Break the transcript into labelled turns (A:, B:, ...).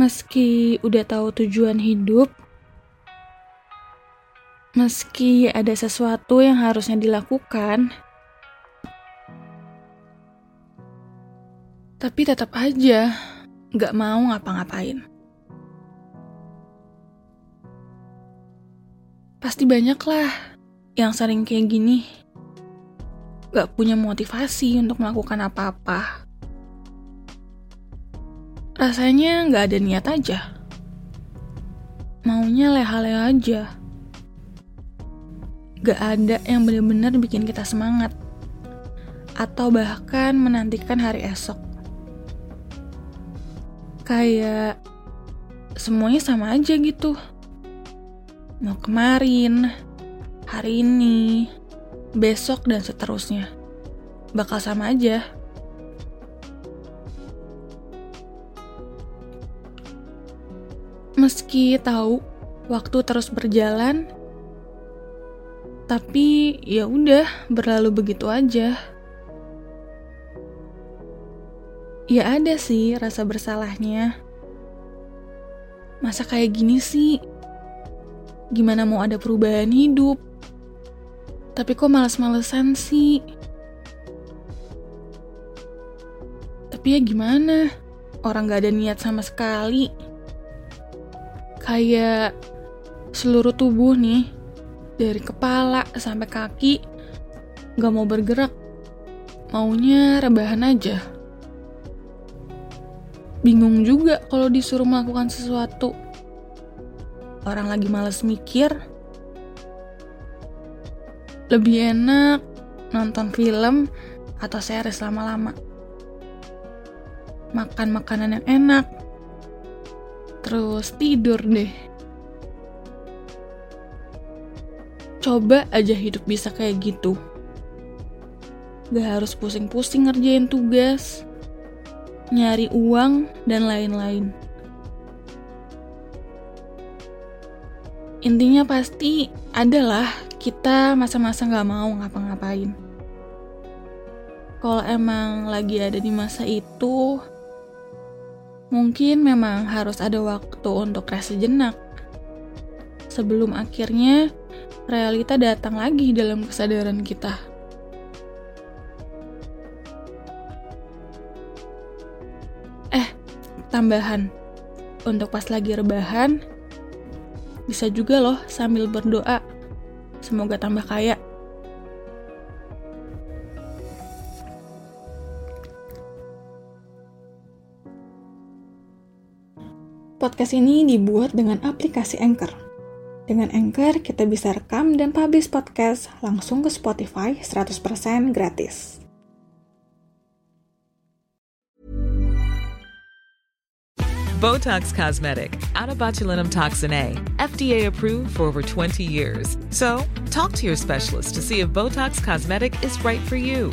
A: Meski udah tahu tujuan hidup, meski ada sesuatu yang harusnya dilakukan, tapi tetap aja gak mau ngapa-ngapain. Pasti banyak lah yang sering kayak gini, gak punya motivasi untuk melakukan apa-apa rasanya nggak ada niat aja. Maunya leha-leha aja. Gak ada yang benar-benar bikin kita semangat. Atau bahkan menantikan hari esok. Kayak semuanya sama aja gitu. Mau kemarin, hari ini, besok dan seterusnya. Bakal sama aja. Meski tahu waktu terus berjalan, tapi ya udah berlalu begitu aja. Ya ada sih rasa bersalahnya. Masa kayak gini sih? Gimana mau ada perubahan hidup? Tapi kok males-malesan sih? Tapi ya gimana? Orang gak ada niat sama sekali kayak seluruh tubuh nih dari kepala sampai kaki gak mau bergerak. Maunya rebahan aja. Bingung juga kalau disuruh melakukan sesuatu. Orang lagi males mikir. Lebih enak nonton film atau series lama-lama. Makan makanan yang enak terus tidur deh. Coba aja hidup bisa kayak gitu. Gak harus pusing-pusing ngerjain tugas, nyari uang, dan lain-lain. Intinya pasti adalah kita masa-masa gak mau ngapa-ngapain. Kalau emang lagi ada di masa itu, Mungkin memang harus ada waktu untuk rest sejenak. Sebelum akhirnya realita datang lagi dalam kesadaran kita. Eh, tambahan. Untuk pas lagi rebahan, bisa juga loh sambil berdoa. Semoga tambah kaya. Podcast ini dibuat dengan aplikasi Anchor. Dengan Anchor, kita bisa rekam dan publish podcast langsung ke Spotify 100% gratis.
B: Botox Cosmetic, out of botulinum toxin A, FDA approved for over 20 years. So, talk to your specialist to see if Botox Cosmetic is right for you.